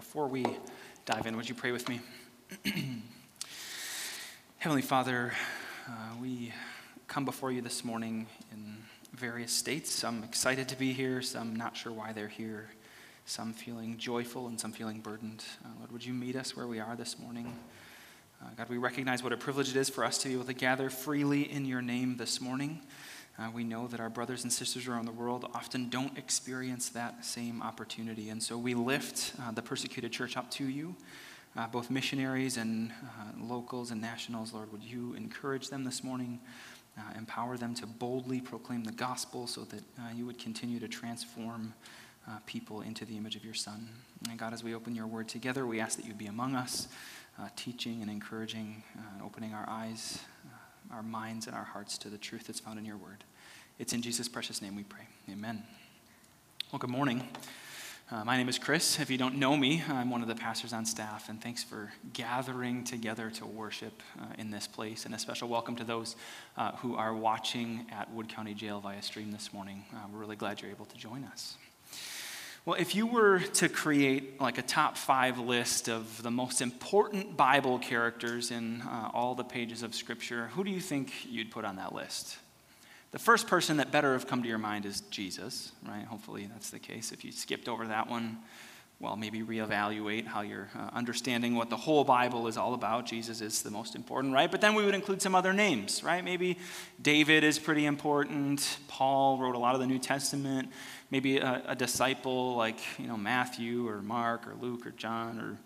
before we dive in, would you pray with me? Heavenly Father, uh, we come before you this morning in various states. Some excited to be here, some not sure why they're here, some feeling joyful and some feeling burdened. Uh, Lord, would you meet us where we are this morning? Uh, God, we recognize what a privilege it is for us to be able to gather freely in your name this morning. Uh, we know that our brothers and sisters around the world often don't experience that same opportunity. And so we lift uh, the persecuted church up to you, uh, both missionaries and uh, locals and nationals. Lord, would you encourage them this morning, uh, empower them to boldly proclaim the gospel so that uh, you would continue to transform people into the image of your Son. And God, as we open your word together, we ask that you be among us, teaching and encouraging, opening our eyes our minds and our hearts to the truth that's found in your word. It's in Jesus' precious name we pray. Amen. Well, good morning. Uh, my name is Chris. If you don't know me, I'm one of the pastors on staff, and thanks for gathering together to worship uh, in this place. And a special welcome to those uh, who are watching at Wood County Jail via stream this morning. Uh, we're really glad you're able to join us. Well, if you were to create like a top five list of the most important Bible characters in uh, all the pages of Scripture, who do you think you'd put on that list? The first person that better have come to your mind is Jesus, right? Hopefully that's the case. If you skipped over that one, well, maybe reevaluate how you're uh, understanding what the whole Bible is all about. Jesus is the most important, right? But then we would include some other names, right? Maybe David is pretty important. Paul wrote a lot of the New Testament. Maybe a, a disciple like, you know, Matthew or Mark or Luke or John or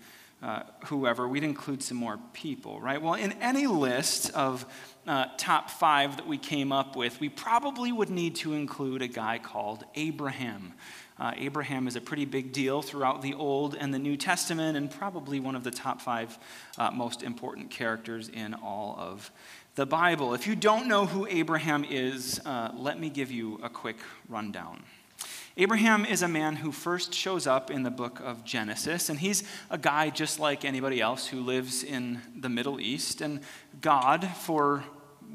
uh, whoever, we'd include some more people, right? Well, in any list of uh, top five that we came up with, we probably would need to include a guy called Abraham. Uh, Abraham is a pretty big deal throughout the Old and the New Testament, and probably one of the top five uh, most important characters in all of the Bible. If you don't know who Abraham is, uh, let me give you a quick rundown. Abraham is a man who first shows up in the book of Genesis, and he's a guy just like anybody else who lives in the Middle East. And God, for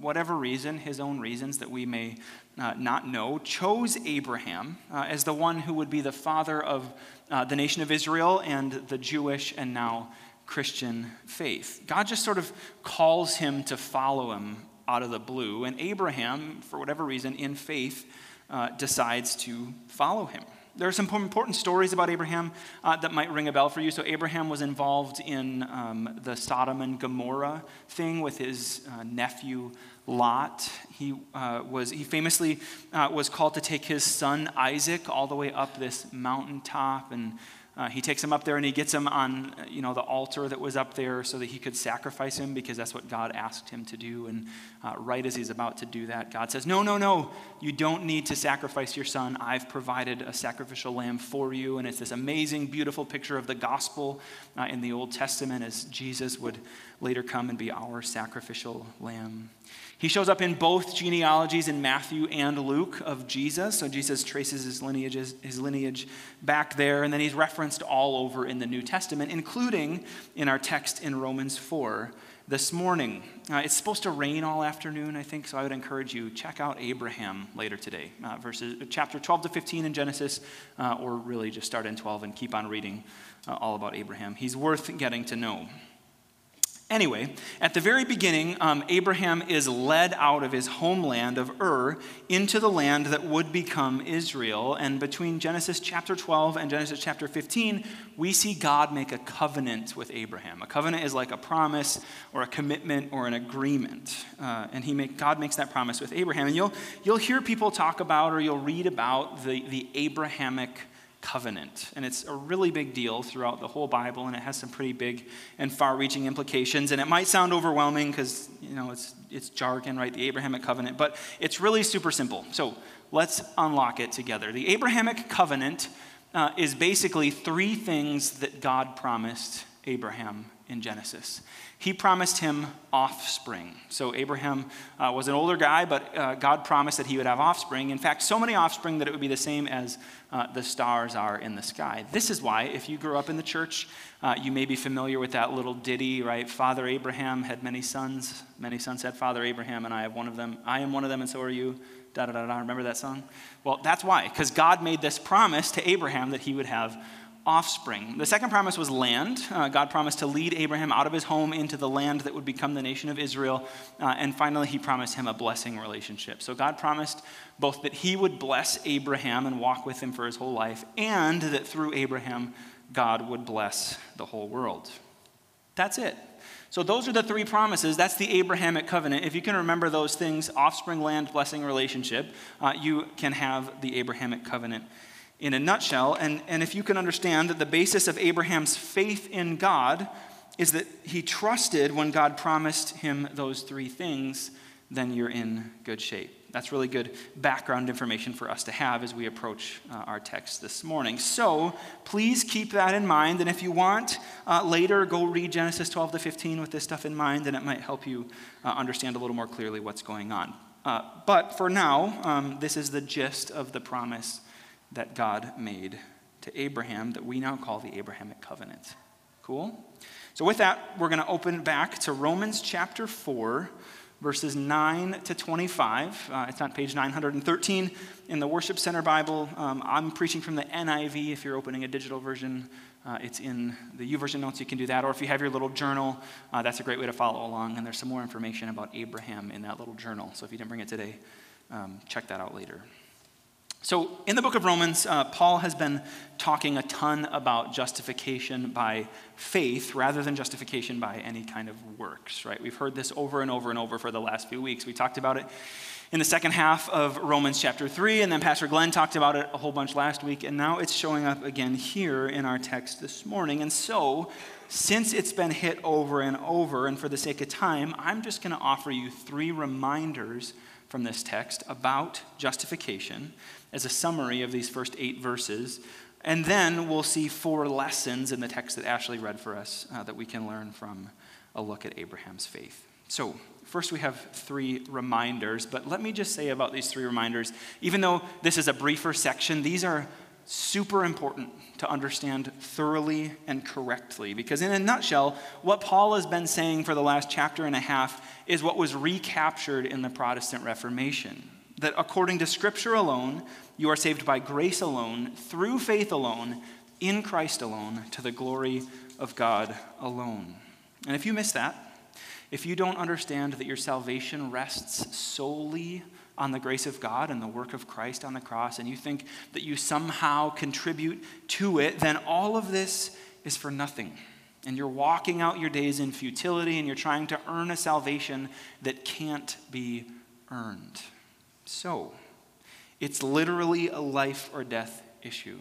whatever reason, his own reasons that we may uh, not know, chose Abraham uh, as the one who would be the father of uh, the nation of Israel and the Jewish and now Christian faith. God just sort of calls him to follow him out of the blue, and Abraham, for whatever reason, in faith, uh, decides to follow him. There are some important stories about Abraham uh, that might ring a bell for you. So, Abraham was involved in um, the Sodom and Gomorrah thing with his uh, nephew Lot. He, uh, was, he famously uh, was called to take his son Isaac all the way up this mountaintop and uh, he takes him up there and he gets him on, you know, the altar that was up there so that he could sacrifice him because that's what God asked him to do. And uh, right as he's about to do that, God says, No, no, no, you don't need to sacrifice your son. I've provided a sacrificial lamb for you. And it's this amazing, beautiful picture of the gospel uh, in the Old Testament as Jesus would later come and be our sacrificial lamb. He shows up in both genealogies in Matthew and Luke of Jesus. So Jesus traces his lineage, his lineage back there, and then he's referenced all over in the New Testament, including in our text in Romans 4 this morning. Uh, it's supposed to rain all afternoon, I think, so I would encourage you check out Abraham later today, uh, verses chapter 12 to 15 in Genesis, uh, or really just start in 12 and keep on reading uh, all about Abraham. He's worth getting to know. Anyway, at the very beginning, um, Abraham is led out of his homeland of Ur into the land that would become Israel. And between Genesis chapter 12 and Genesis chapter 15, we see God make a covenant with Abraham. A covenant is like a promise or a commitment or an agreement. Uh, and he make, God makes that promise with Abraham. And you'll, you'll hear people talk about or you'll read about the, the Abrahamic covenant. And it's a really big deal throughout the whole Bible, and it has some pretty big and far reaching implications. And it might sound overwhelming because, you know, it's, it's jargon, right? The Abrahamic covenant, but it's really super simple. So let's unlock it together. The Abrahamic covenant uh, is basically three things that God promised Abraham in Genesis. He promised him offspring. So Abraham uh, was an older guy, but uh, God promised that he would have offspring. In fact, so many offspring that it would be the same as uh, the stars are in the sky. This is why, if you grew up in the church, uh, you may be familiar with that little ditty, right? Father Abraham had many sons. Many sons had Father Abraham, and I have one of them. I am one of them, and so are you. Da da da da. Remember that song? Well, that's why, because God made this promise to Abraham that he would have offspring. The second promise was land. Uh, God promised to lead Abraham out of his home into the land that would become the nation of Israel. Uh, and finally, he promised him a blessing relationship. So God promised both that he would bless Abraham and walk with him for his whole life, and that through Abraham, God would bless the whole world. That's it. So, those are the three promises. That's the Abrahamic covenant. If you can remember those things offspring, land, blessing, relationship uh, you can have the Abrahamic covenant in a nutshell. And, and if you can understand that the basis of Abraham's faith in God is that he trusted when God promised him those three things, then you're in good shape. That's really good background information for us to have as we approach uh, our text this morning. So please keep that in mind. And if you want, uh, later go read Genesis 12 to 15 with this stuff in mind, and it might help you uh, understand a little more clearly what's going on. Uh, but for now, um, this is the gist of the promise that God made to Abraham that we now call the Abrahamic covenant. Cool? So, with that, we're going to open back to Romans chapter 4 verses 9 to 25. Uh, it's on page 913 in the Worship Center Bible. Um, I'm preaching from the NIV. If you're opening a digital version, uh, it's in the YouVersion notes. You can do that. Or if you have your little journal, uh, that's a great way to follow along. And there's some more information about Abraham in that little journal. So if you didn't bring it today, um, check that out later. So, in the book of Romans, uh, Paul has been talking a ton about justification by faith rather than justification by any kind of works, right? We've heard this over and over and over for the last few weeks. We talked about it in the second half of Romans chapter 3, and then Pastor Glenn talked about it a whole bunch last week, and now it's showing up again here in our text this morning. And so, since it's been hit over and over, and for the sake of time, I'm just going to offer you three reminders from this text about justification as a summary of these first eight verses. And then we'll see four lessons in the text that Ashley read for us uh, that we can learn from a look at Abraham's faith. So, first we have three reminders, but let me just say about these three reminders, even though this is a briefer section, these are super important to understand thoroughly and correctly. Because, in a nutshell, what Paul has been saying for the last chapter and a half is what was recaptured in the Protestant Reformation that according to Scripture alone, you are saved by grace alone, through faith alone, in Christ alone, to the glory of God alone. And if you miss that, if you don't understand that your salvation rests solely on the grace of God and the work of Christ on the cross, and you think that you somehow contribute to it, then all of this is for nothing. And you're walking out your days in futility and you're trying to earn a salvation that can't be earned. So, it's literally a life or death issue.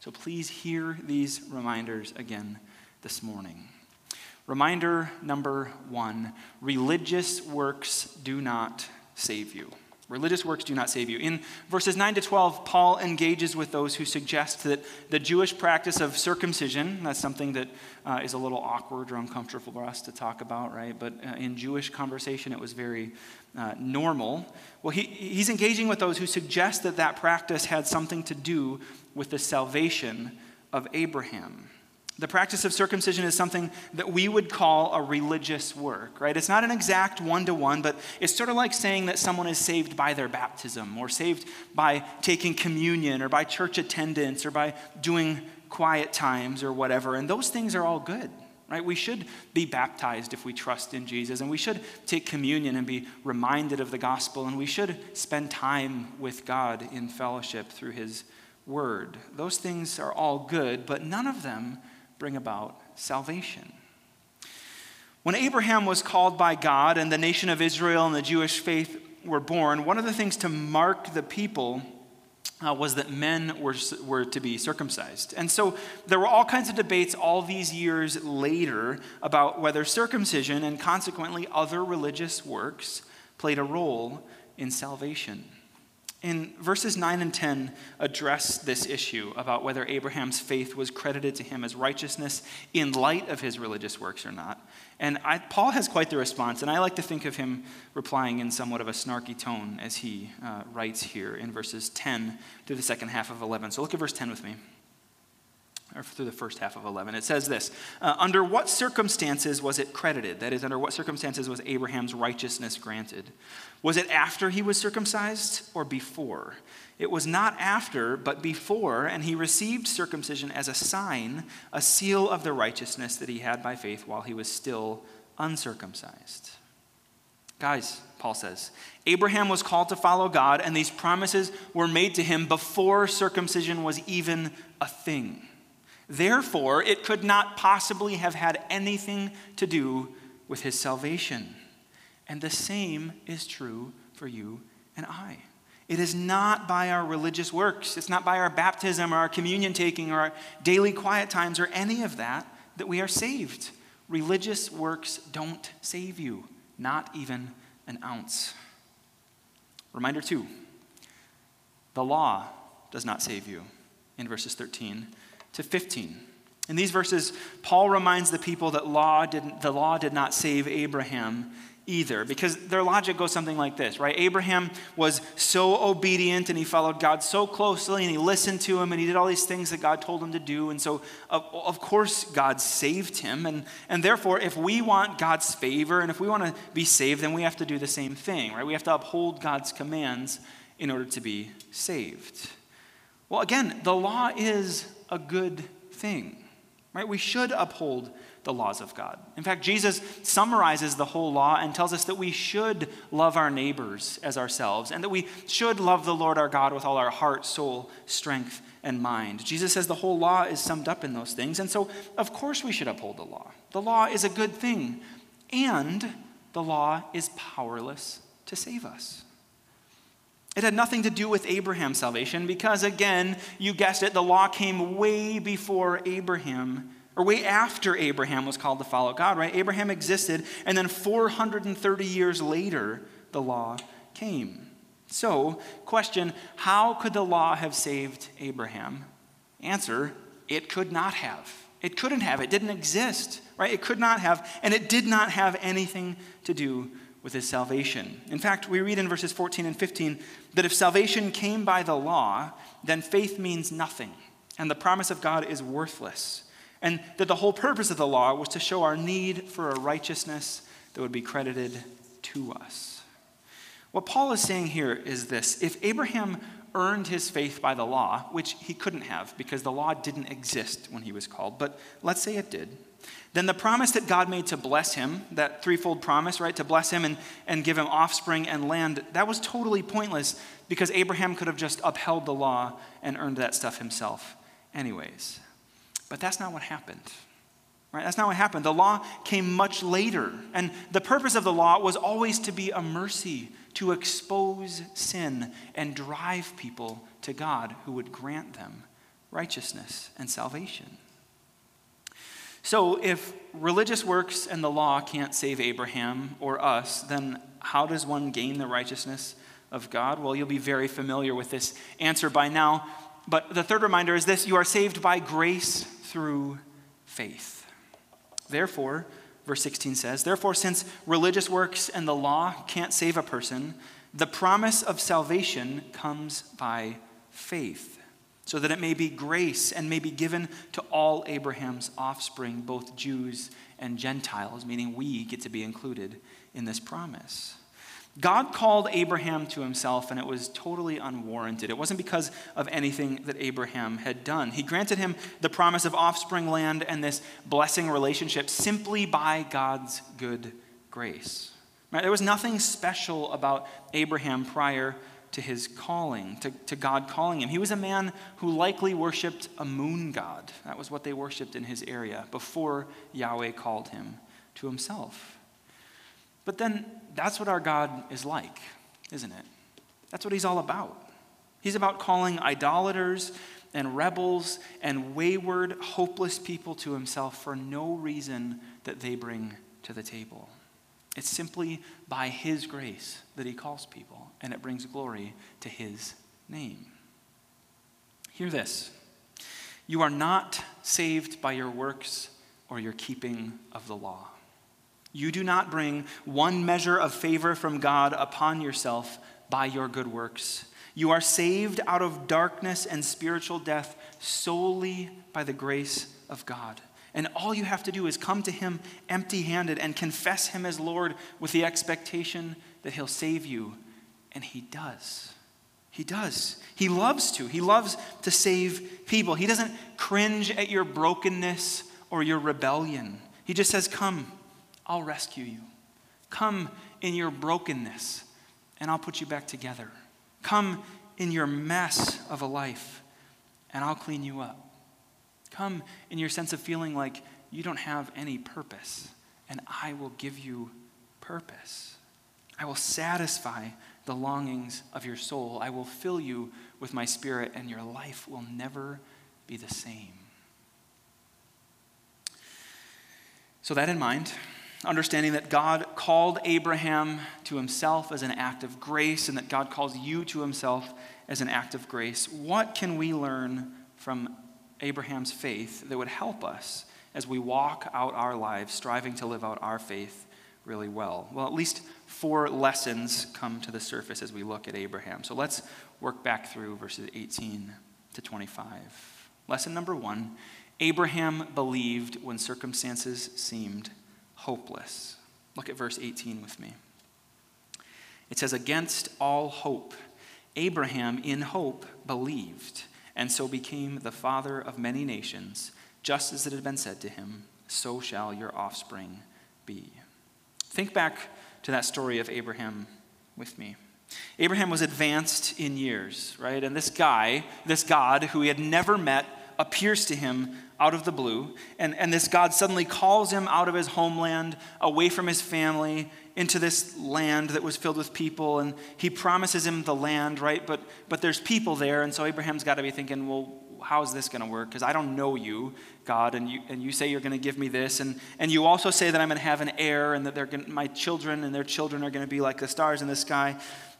So please hear these reminders again this morning. Reminder number one religious works do not save you. Religious works do not save you. In verses 9 to 12, Paul engages with those who suggest that the Jewish practice of circumcision, that's something that uh, is a little awkward or uncomfortable for us to talk about, right? But uh, in Jewish conversation, it was very uh, normal. Well, he, he's engaging with those who suggest that that practice had something to do with the salvation of Abraham. The practice of circumcision is something that we would call a religious work, right? It's not an exact one to one, but it's sort of like saying that someone is saved by their baptism or saved by taking communion or by church attendance or by doing quiet times or whatever. And those things are all good, right? We should be baptized if we trust in Jesus, and we should take communion and be reminded of the gospel, and we should spend time with God in fellowship through his word. Those things are all good, but none of them bring about salvation. When Abraham was called by God and the nation of Israel and the Jewish faith were born, one of the things to mark the people uh, was that men were, were to be circumcised. And so there were all kinds of debates all these years later about whether circumcision and consequently other religious works played a role in salvation. In verses 9 and 10 address this issue about whether Abraham's faith was credited to him as righteousness in light of his religious works or not. And I, Paul has quite the response, and I like to think of him replying in somewhat of a snarky tone as he uh, writes here in verses 10 to the second half of 11. So look at verse 10 with me. Or through the first half of 11. It says this uh, Under what circumstances was it credited? That is, under what circumstances was Abraham's righteousness granted? Was it after he was circumcised or before? It was not after, but before, and he received circumcision as a sign, a seal of the righteousness that he had by faith while he was still uncircumcised. Guys, Paul says, Abraham was called to follow God, and these promises were made to him before circumcision was even a thing. Therefore, it could not possibly have had anything to do with his salvation. And the same is true for you and I. It is not by our religious works, it's not by our baptism or our communion taking or our daily quiet times or any of that that we are saved. Religious works don't save you, not even an ounce. Reminder two the law does not save you in verses 13 to 15. In these verses, Paul reminds the people that law didn't, the law did not save Abraham either, because their logic goes something like this, right? Abraham was so obedient and he followed God so closely and he listened to him and he did all these things that God told him to do. And so, of, of course, God saved him. And, and therefore, if we want God's favor and if we want to be saved, then we have to do the same thing, right? We have to uphold God's commands in order to be saved. Well, again, the law is a good thing, right? We should uphold the laws of God. In fact, Jesus summarizes the whole law and tells us that we should love our neighbors as ourselves and that we should love the Lord our God with all our heart, soul, strength, and mind. Jesus says the whole law is summed up in those things. And so, of course, we should uphold the law. The law is a good thing, and the law is powerless to save us. It had nothing to do with Abraham's salvation because, again, you guessed it, the law came way before Abraham or way after Abraham was called to follow God, right? Abraham existed, and then 430 years later, the law came. So, question How could the law have saved Abraham? Answer It could not have. It couldn't have. It didn't exist, right? It could not have, and it did not have anything to do with his salvation. In fact, we read in verses 14 and 15 that if salvation came by the law, then faith means nothing, and the promise of God is worthless and that the whole purpose of the law was to show our need for a righteousness that would be credited to us. What Paul is saying here is this if Abraham earned his faith by the law, which he couldn't have because the law didn't exist when he was called, but let's say it did, then the promise that God made to bless him, that threefold promise, right, to bless him and, and give him offspring and land, that was totally pointless because Abraham could have just upheld the law and earned that stuff himself, anyways. But that's not what happened. Right? That's not what happened. The law came much later. And the purpose of the law was always to be a mercy, to expose sin and drive people to God who would grant them righteousness and salvation. So, if religious works and the law can't save Abraham or us, then how does one gain the righteousness of God? Well, you'll be very familiar with this answer by now. But the third reminder is this you are saved by grace through faith. Therefore, verse 16 says, Therefore, since religious works and the law can't save a person, the promise of salvation comes by faith, so that it may be grace and may be given to all Abraham's offspring, both Jews and Gentiles, meaning we get to be included in this promise. God called Abraham to himself, and it was totally unwarranted. It wasn't because of anything that Abraham had done. He granted him the promise of offspring land and this blessing relationship simply by God's good grace. Right? There was nothing special about Abraham prior to his calling, to, to God calling him. He was a man who likely worshiped a moon god. That was what they worshiped in his area before Yahweh called him to himself. But then that's what our God is like, isn't it? That's what he's all about. He's about calling idolaters and rebels and wayward, hopeless people to himself for no reason that they bring to the table. It's simply by his grace that he calls people, and it brings glory to his name. Hear this you are not saved by your works or your keeping of the law. You do not bring one measure of favor from God upon yourself by your good works. You are saved out of darkness and spiritual death solely by the grace of God. And all you have to do is come to Him empty handed and confess Him as Lord with the expectation that He'll save you. And He does. He does. He loves to. He loves to save people. He doesn't cringe at your brokenness or your rebellion. He just says, Come, I'll rescue you. Come in your brokenness, and I'll put you back together. Come in your mess of a life, and I'll clean you up. Come in your sense of feeling like you don't have any purpose, and I will give you purpose. I will satisfy the longings of your soul. I will fill you with my spirit, and your life will never be the same. So, that in mind, understanding that God called Abraham to himself as an act of grace, and that God calls you to himself as an act of grace, what can we learn from Abraham's faith that would help us as we walk out our lives, striving to live out our faith really well? Well, at least four lessons come to the surface as we look at Abraham. So let's work back through verses 18 to 25. Lesson number one Abraham believed when circumstances seemed hopeless. Look at verse 18 with me. It says, Against all hope, Abraham in hope believed, and so became the father of many nations, just as it had been said to him, So shall your offspring be. Think back to that story of Abraham with me. Abraham was advanced in years, right? And this guy, this God who he had never met, appears to him out of the blue. And, and this God suddenly calls him out of his homeland, away from his family, into this land that was filled with people. And he promises him the land, right? But, but there's people there. And so Abraham's got to be thinking, well, how's this going to work? Because I don't know you, God, and you, and you say you're going to give me this. And, and you also say that I'm going to have an heir and that they're gonna, my children and their children are going to be like the stars in the sky.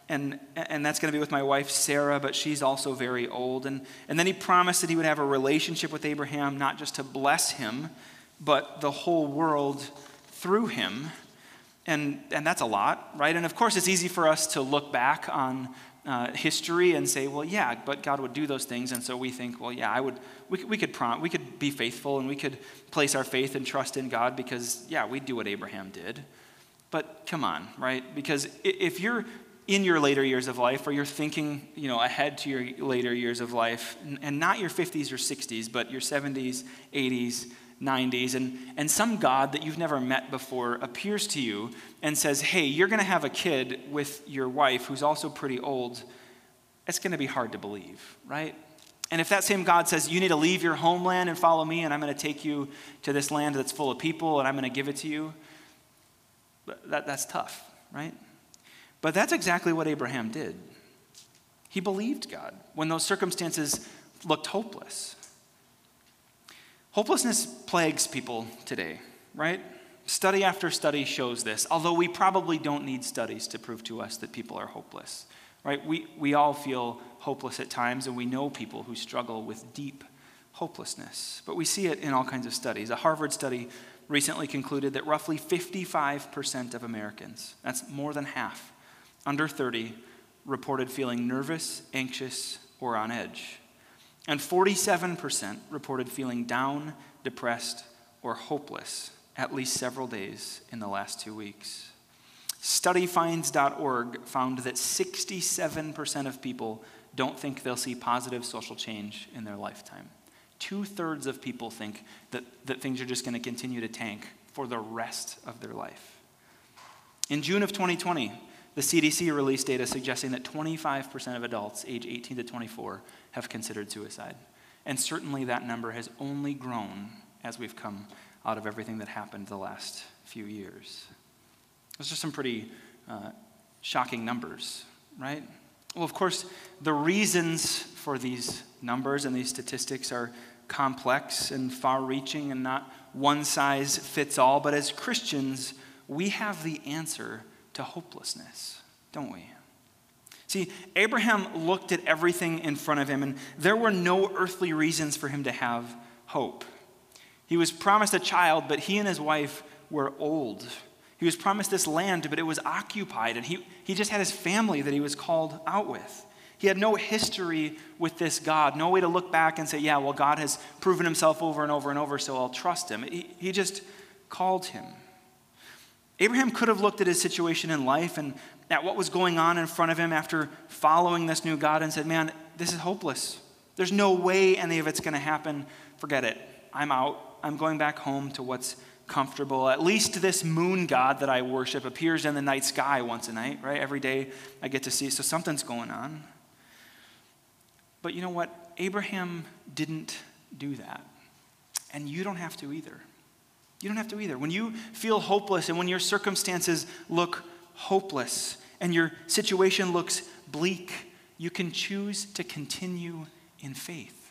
And, and that's going to be with my wife Sarah, but she's also very old. And, and then he promised that he would have a relationship with Abraham, not just to bless him, but the whole world through him. And, and that's a lot, right? And of course, it's easy for us to look back on uh, history and say, well, yeah, but God would do those things. And so we think, well, yeah, I would, we, we, could prom- we could be faithful and we could place our faith and trust in God because, yeah, we'd do what Abraham did. But come on, right? Because if you're in your later years of life or you're thinking, you know, ahead to your later years of life, and not your 50s or 60s, but your 70s, 80s, 90s, and, and some God that you've never met before appears to you and says, Hey, you're going to have a kid with your wife who's also pretty old, it's going to be hard to believe, right? And if that same God says, You need to leave your homeland and follow me, and I'm going to take you to this land that's full of people, and I'm going to give it to you, that, that's tough, right? But that's exactly what Abraham did. He believed God when those circumstances looked hopeless. Hopelessness plagues people today, right? Study after study shows this, although we probably don't need studies to prove to us that people are hopeless, right? We, we all feel hopeless at times, and we know people who struggle with deep hopelessness. But we see it in all kinds of studies. A Harvard study recently concluded that roughly 55% of Americans, that's more than half, under 30, reported feeling nervous, anxious, or on edge. And 47% reported feeling down, depressed, or hopeless at least several days in the last two weeks. Studyfinds.org found that 67% of people don't think they'll see positive social change in their lifetime. Two thirds of people think that, that things are just going to continue to tank for the rest of their life. In June of 2020, the CDC released data suggesting that 25% of adults age 18 to 24 have considered suicide. And certainly that number has only grown as we've come out of everything that happened the last few years. Those are some pretty uh, shocking numbers, right? Well, of course, the reasons for these numbers and these statistics are complex and far reaching and not one size fits all. But as Christians, we have the answer to hopelessness, don't we? See, Abraham looked at everything in front of him, and there were no earthly reasons for him to have hope. He was promised a child, but he and his wife were old. He was promised this land, but it was occupied, and he, he just had his family that he was called out with. He had no history with this God, no way to look back and say, yeah, well, God has proven himself over and over and over, so I'll trust him. He, he just called him. Abraham could have looked at his situation in life and at what was going on in front of him after following this new God and said, man, this is hopeless. There's no way any of it's going to happen. Forget it. I'm out. I'm going back home to what's comfortable. At least this moon god that I worship appears in the night sky once a night, right? Every day I get to see. So something's going on. But you know what? Abraham didn't do that. And you don't have to either. You don't have to either. When you feel hopeless and when your circumstances look hopeless and your situation looks bleak, you can choose to continue in faith.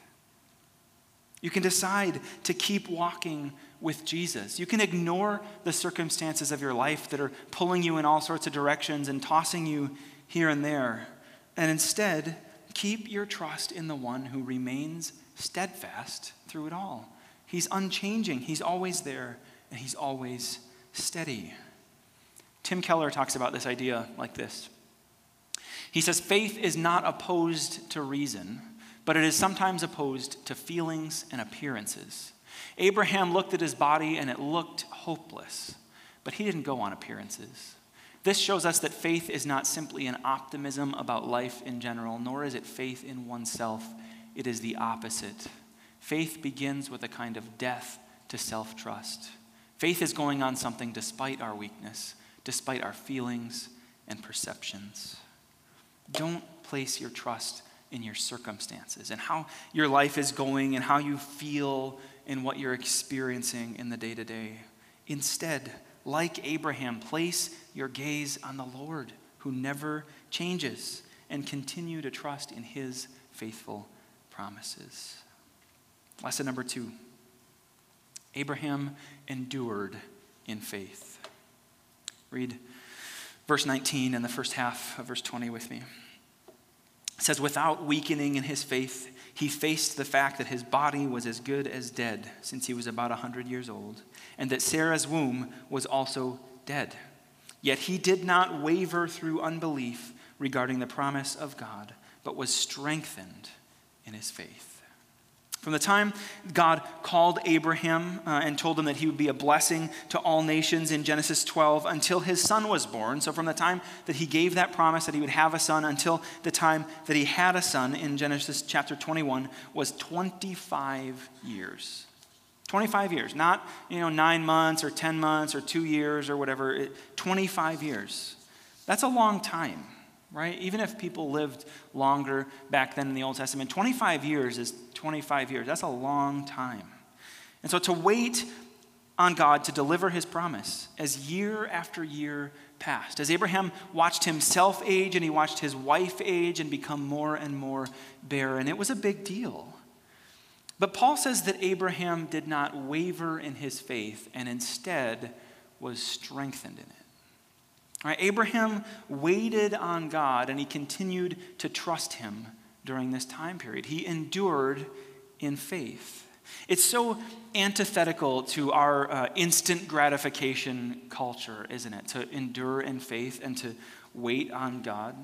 You can decide to keep walking with Jesus. You can ignore the circumstances of your life that are pulling you in all sorts of directions and tossing you here and there. And instead, keep your trust in the one who remains steadfast through it all. He's unchanging, He's always there, and He's always steady. Tim Keller talks about this idea like this He says, Faith is not opposed to reason but it is sometimes opposed to feelings and appearances. Abraham looked at his body and it looked hopeless, but he didn't go on appearances. This shows us that faith is not simply an optimism about life in general, nor is it faith in oneself. It is the opposite. Faith begins with a kind of death to self trust. Faith is going on something despite our weakness, despite our feelings and perceptions. Don't place your trust in your circumstances and how your life is going and how you feel and what you're experiencing in the day to day. Instead, like Abraham, place your gaze on the Lord who never changes and continue to trust in his faithful promises. Lesson number two Abraham endured in faith. Read verse 19 and the first half of verse 20 with me. It says, without weakening in his faith, he faced the fact that his body was as good as dead since he was about 100 years old, and that Sarah's womb was also dead. Yet he did not waver through unbelief regarding the promise of God, but was strengthened in his faith. From the time God called Abraham uh, and told him that he would be a blessing to all nations in Genesis 12 until his son was born, so from the time that he gave that promise that he would have a son until the time that he had a son in Genesis chapter 21 was 25 years. 25 years, not you know 9 months or 10 months or 2 years or whatever, 25 years. That's a long time right? Even if people lived longer back then in the Old Testament, 25 years is 25 years. That's a long time. And so to wait on God to deliver his promise as year after year passed, as Abraham watched himself age and he watched his wife age and become more and more barren, it was a big deal. But Paul says that Abraham did not waver in his faith and instead was strengthened in it. Right, Abraham waited on God and he continued to trust him during this time period. He endured in faith. It's so antithetical to our uh, instant gratification culture, isn't it? To endure in faith and to wait on God.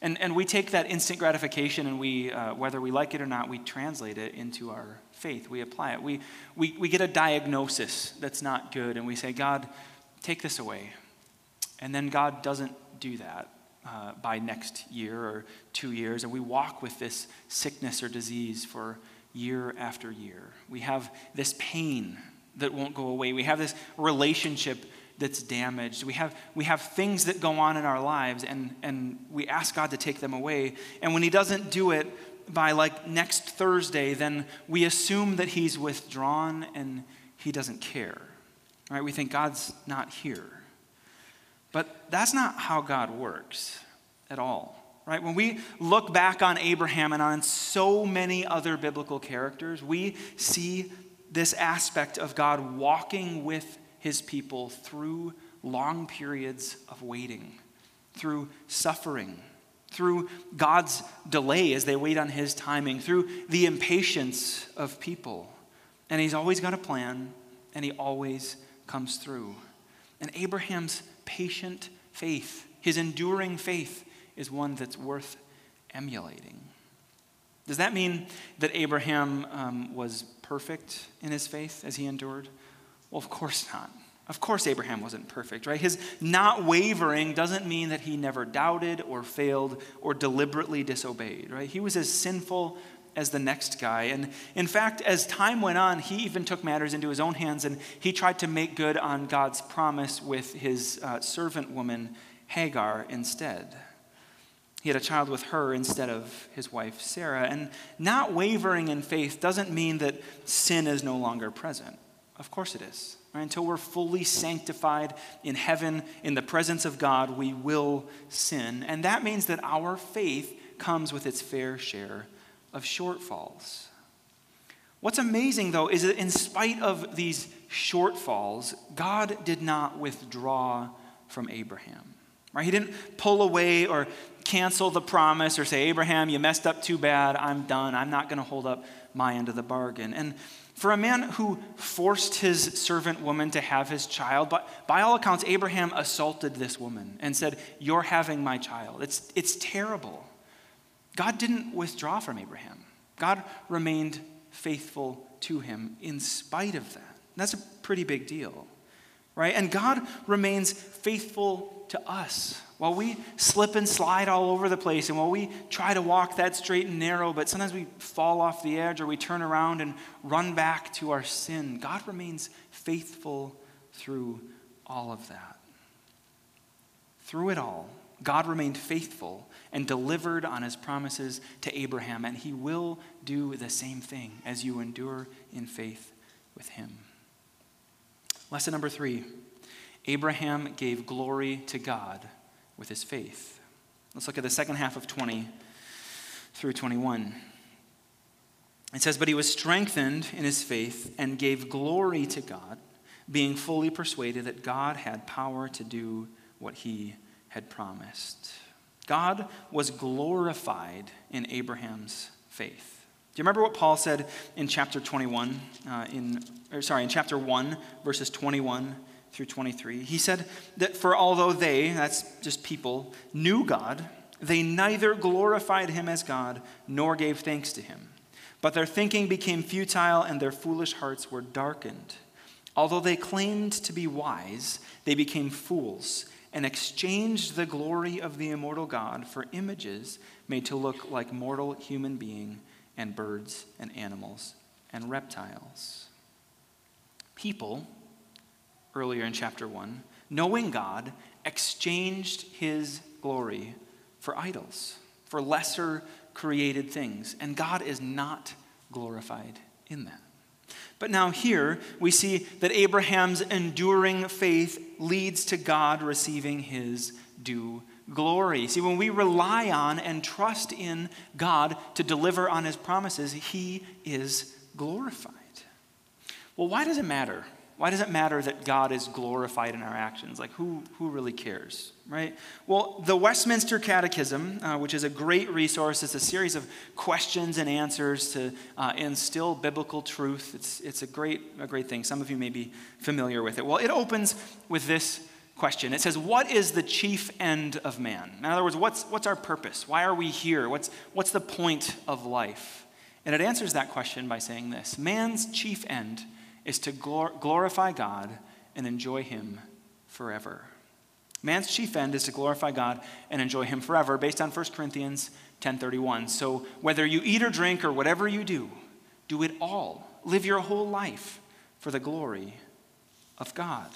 And, and we take that instant gratification and we, uh, whether we like it or not, we translate it into our faith. We apply it. We, we, we get a diagnosis that's not good and we say, God, take this away. And then God doesn't do that uh, by next year or two years, and we walk with this sickness or disease for year after year. We have this pain that won't go away. We have this relationship that's damaged. We have, we have things that go on in our lives, and, and we ask God to take them away. And when He doesn't do it by like next Thursday, then we assume that He's withdrawn and He doesn't care. Right? We think God's not here. But that's not how God works at all, right? When we look back on Abraham and on so many other biblical characters, we see this aspect of God walking with his people through long periods of waiting, through suffering, through God's delay as they wait on his timing, through the impatience of people. And he's always got a plan, and he always comes through. And Abraham's patient faith, his enduring faith, is one that's worth emulating. Does that mean that Abraham um, was perfect in his faith as he endured? Well, of course not. Of course, Abraham wasn't perfect, right? His not wavering doesn't mean that he never doubted or failed or deliberately disobeyed, right? He was as sinful as the next guy. And in fact, as time went on, he even took matters into his own hands and he tried to make good on God's promise with his uh, servant woman, Hagar, instead. He had a child with her instead of his wife, Sarah. And not wavering in faith doesn't mean that sin is no longer present. Of course it is. Right? Until we're fully sanctified in heaven, in the presence of God, we will sin. And that means that our faith comes with its fair share of shortfalls. What's amazing, though, is that in spite of these shortfalls, God did not withdraw from Abraham. Right? He didn't pull away or cancel the promise or say, Abraham, you messed up too bad. I'm done. I'm not going to hold up my end of the bargain. And for a man who forced his servant woman to have his child, but by all accounts, Abraham assaulted this woman and said, You're having my child. It's, it's terrible. God didn't withdraw from Abraham, God remained faithful to him in spite of that. That's a pretty big deal, right? And God remains faithful to us while we slip and slide all over the place and while we try to walk that straight and narrow, but sometimes we fall off the edge or we turn around and run back to our sin, God remains faithful through all of that. Through it all, God remained faithful and delivered on his promises to Abraham, and he will do the same thing as you endure in faith with him. Lesson number three Abraham gave glory to God with his faith. Let's look at the second half of 20 through 21. It says, But he was strengthened in his faith and gave glory to God, being fully persuaded that God had power to do what he had promised. God was glorified in Abraham's faith. Do you remember what Paul said in chapter 21, uh, in, or sorry, in chapter 1, verses 21 through 23? He said that for although they, that's just people, knew God, they neither glorified him as God nor gave thanks to him. But their thinking became futile and their foolish hearts were darkened. Although they claimed to be wise, they became fools and exchanged the glory of the immortal God for images made to look like mortal human being and birds and animals and reptiles. People, earlier in chapter 1, knowing God, exchanged his glory for idols, for lesser created things. And God is not glorified in that. But now, here we see that Abraham's enduring faith leads to God receiving his due glory. See, when we rely on and trust in God to deliver on his promises, he is glorified. Well, why does it matter why does it matter that God is glorified in our actions? Like, who, who really cares, right? Well, the Westminster Catechism, uh, which is a great resource, it's a series of questions and answers to uh, instill biblical truth. It's, it's a, great, a great thing. Some of you may be familiar with it. Well, it opens with this question it says, What is the chief end of man? In other words, what's, what's our purpose? Why are we here? What's, what's the point of life? And it answers that question by saying this Man's chief end is to glor- glorify God and enjoy Him forever. Man's chief end is to glorify God and enjoy Him forever, based on 1 Corinthians 10:31. So whether you eat or drink or whatever you do, do it all. Live your whole life for the glory of God.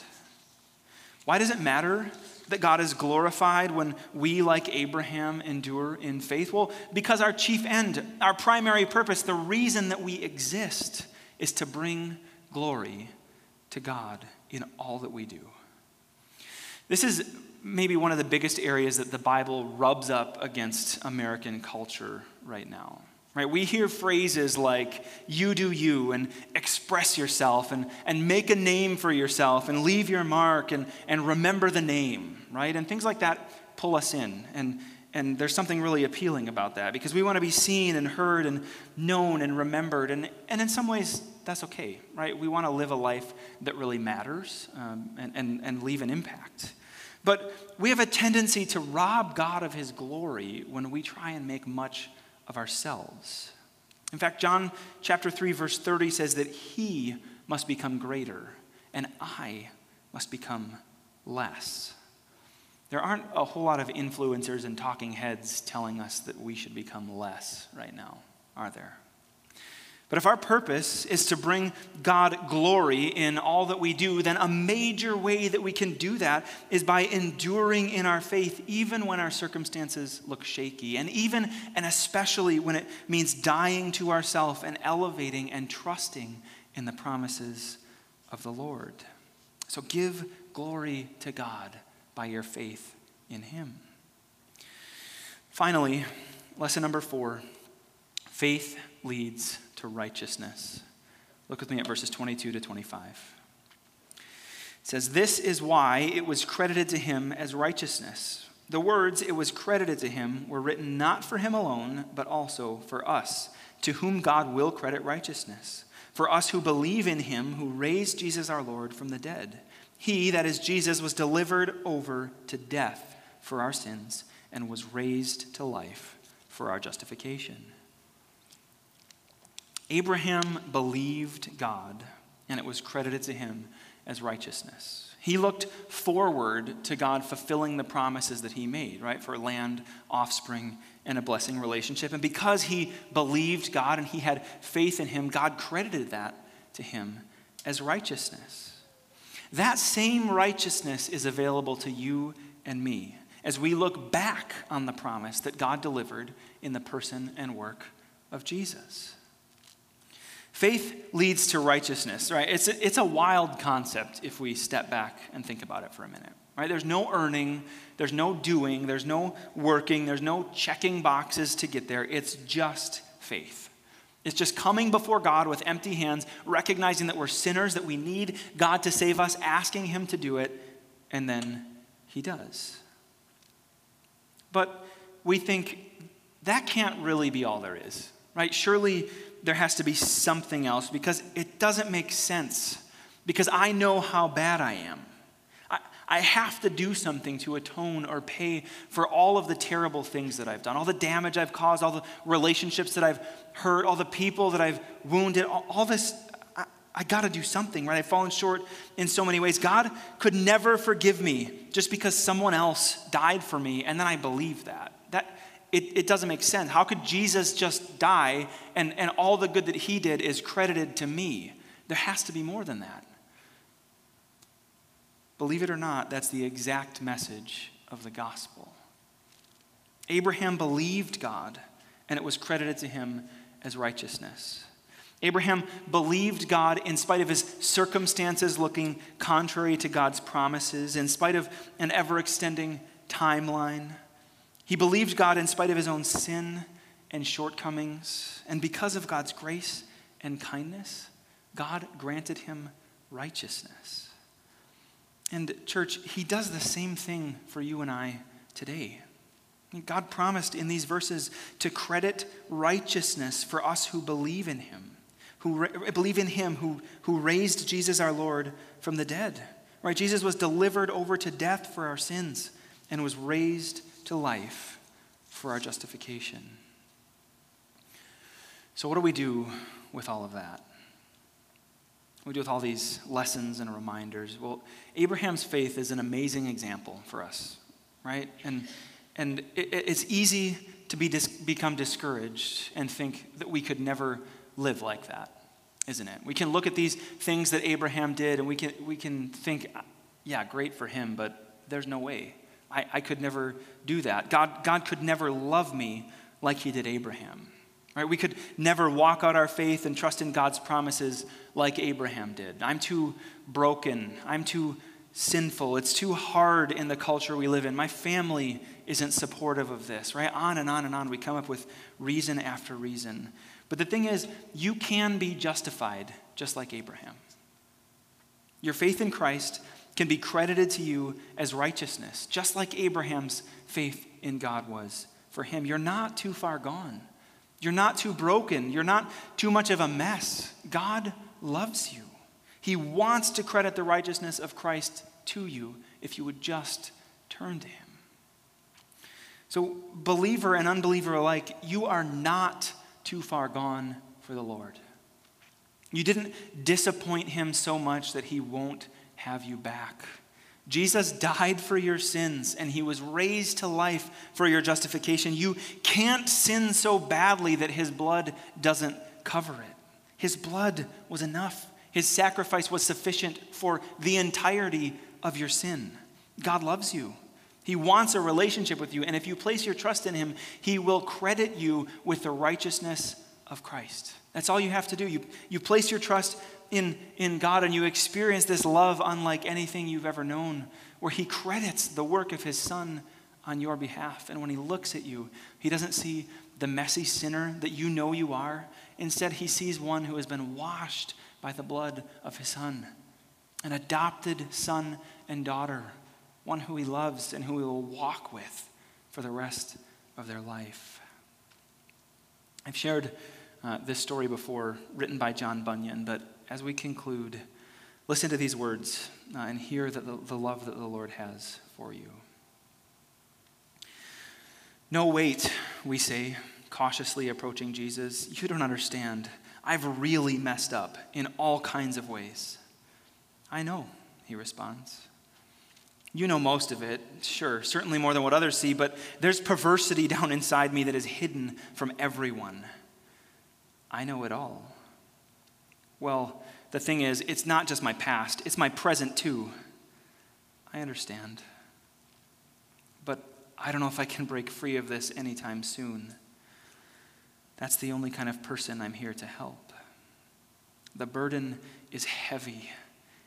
Why does it matter that God is glorified when we, like Abraham, endure in faith? Well, because our chief end, our primary purpose, the reason that we exist, is to bring glory to God in all that we do. This is maybe one of the biggest areas that the Bible rubs up against American culture right now. Right? We hear phrases like you do you and express yourself and, and make a name for yourself and leave your mark and, and remember the name, right? And things like that pull us in. And, and there's something really appealing about that because we want to be seen and heard and known and remembered. And, and in some ways, that's okay, right? We want to live a life that really matters um, and, and, and leave an impact. But we have a tendency to rob God of his glory when we try and make much of ourselves. In fact, John chapter 3 verse 30 says that he must become greater and I must become less. There aren't a whole lot of influencers and talking heads telling us that we should become less right now, are there? But if our purpose is to bring God glory in all that we do, then a major way that we can do that is by enduring in our faith, even when our circumstances look shaky, and even and especially when it means dying to ourselves and elevating and trusting in the promises of the Lord. So give glory to God by your faith in Him. Finally, lesson number four faith leads to righteousness. Look with me at verses 22 to 25. It says, This is why it was credited to him as righteousness. The words it was credited to him were written not for him alone, but also for us, to whom God will credit righteousness. For us who believe in him who raised Jesus our Lord from the dead. He, that is Jesus, was delivered over to death for our sins and was raised to life for our justification. Abraham believed God, and it was credited to him as righteousness. He looked forward to God fulfilling the promises that he made, right, for land, offspring, and a blessing relationship. And because he believed God and he had faith in him, God credited that to him as righteousness. That same righteousness is available to you and me as we look back on the promise that God delivered in the person and work of Jesus. Faith leads to righteousness, right? It's a, it's a wild concept if we step back and think about it for a minute, right? There's no earning, there's no doing, there's no working, there's no checking boxes to get there. It's just faith. It's just coming before God with empty hands, recognizing that we're sinners, that we need God to save us, asking Him to do it, and then He does. But we think that can't really be all there is, right? Surely there has to be something else because it doesn't make sense. Because I know how bad I am. I, I have to do something to atone or pay for all of the terrible things that I've done, all the damage I've caused, all the relationships that I've hurt, all the people that I've wounded, all, all this. I, I got to do something, right? I've fallen short in so many ways. God could never forgive me just because someone else died for me, and then I believe that. That it, it doesn't make sense. How could Jesus just die and, and all the good that he did is credited to me? There has to be more than that. Believe it or not, that's the exact message of the gospel. Abraham believed God, and it was credited to him as righteousness. Abraham believed God in spite of his circumstances looking contrary to God's promises, in spite of an ever extending timeline. He believed God in spite of his own sin and shortcomings. And because of God's grace and kindness, God granted him righteousness. And, church, he does the same thing for you and I today. God promised in these verses to credit righteousness for us who believe in him, who believe in him who, who raised Jesus our Lord from the dead. Right? Jesus was delivered over to death for our sins and was raised to life for our justification. So, what do we do with all of that? What do we do with all these lessons and reminders? Well, Abraham's faith is an amazing example for us, right? And, and it, it's easy to be dis- become discouraged and think that we could never live like that, isn't it? We can look at these things that Abraham did and we can, we can think, yeah, great for him, but there's no way. I, I could never do that. God, God could never love me like he did Abraham. Right? We could never walk out our faith and trust in God's promises like Abraham did. I'm too broken. I'm too sinful. It's too hard in the culture we live in. My family isn't supportive of this, right? On and on and on. We come up with reason after reason. But the thing is, you can be justified just like Abraham. Your faith in Christ can be credited to you as righteousness, just like Abraham's faith in God was for him. You're not too far gone. You're not too broken. You're not too much of a mess. God loves you. He wants to credit the righteousness of Christ to you if you would just Turn to him. So, believer and unbeliever alike, you are not too far gone for the Lord. You didn't disappoint him so much that he won't have you back. Jesus died for your sins and he was raised to life for your justification. You can't sin so badly that his blood doesn't cover it. His blood was enough, his sacrifice was sufficient for the entirety of your sin. God loves you. He wants a relationship with you, and if you place your trust in Him, He will credit you with the righteousness of Christ. That's all you have to do. You, you place your trust in, in God, and you experience this love unlike anything you've ever known, where He credits the work of His Son on your behalf. And when He looks at you, He doesn't see the messy sinner that you know you are. Instead, He sees one who has been washed by the blood of His Son, an adopted son and daughter one who he loves and who he will walk with for the rest of their life. I've shared uh, this story before, written by John Bunyan, but as we conclude, listen to these words uh, and hear the, the love that the Lord has for you. No, wait, we say, cautiously approaching Jesus. You don't understand. I've really messed up in all kinds of ways. I know, he responds. You know most of it, sure, certainly more than what others see, but there's perversity down inside me that is hidden from everyone. I know it all. Well, the thing is, it's not just my past, it's my present too. I understand. But I don't know if I can break free of this anytime soon. That's the only kind of person I'm here to help. The burden is heavy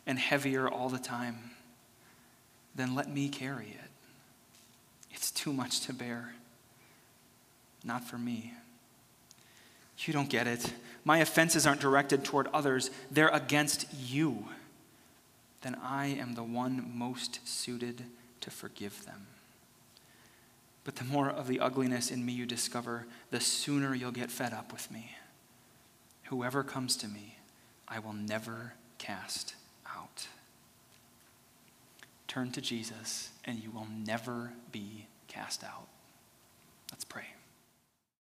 and heavier all the time then let me carry it. It's too much to bear. Not for me. You don't get it. My offenses aren't directed toward others, they're against you. Then I am the one most suited to forgive them. But the more of the ugliness in me you discover, the sooner you'll get fed up with me. Whoever comes to me, I will never cast out. Turn to Jesus, and you will never be cast out. Let's pray.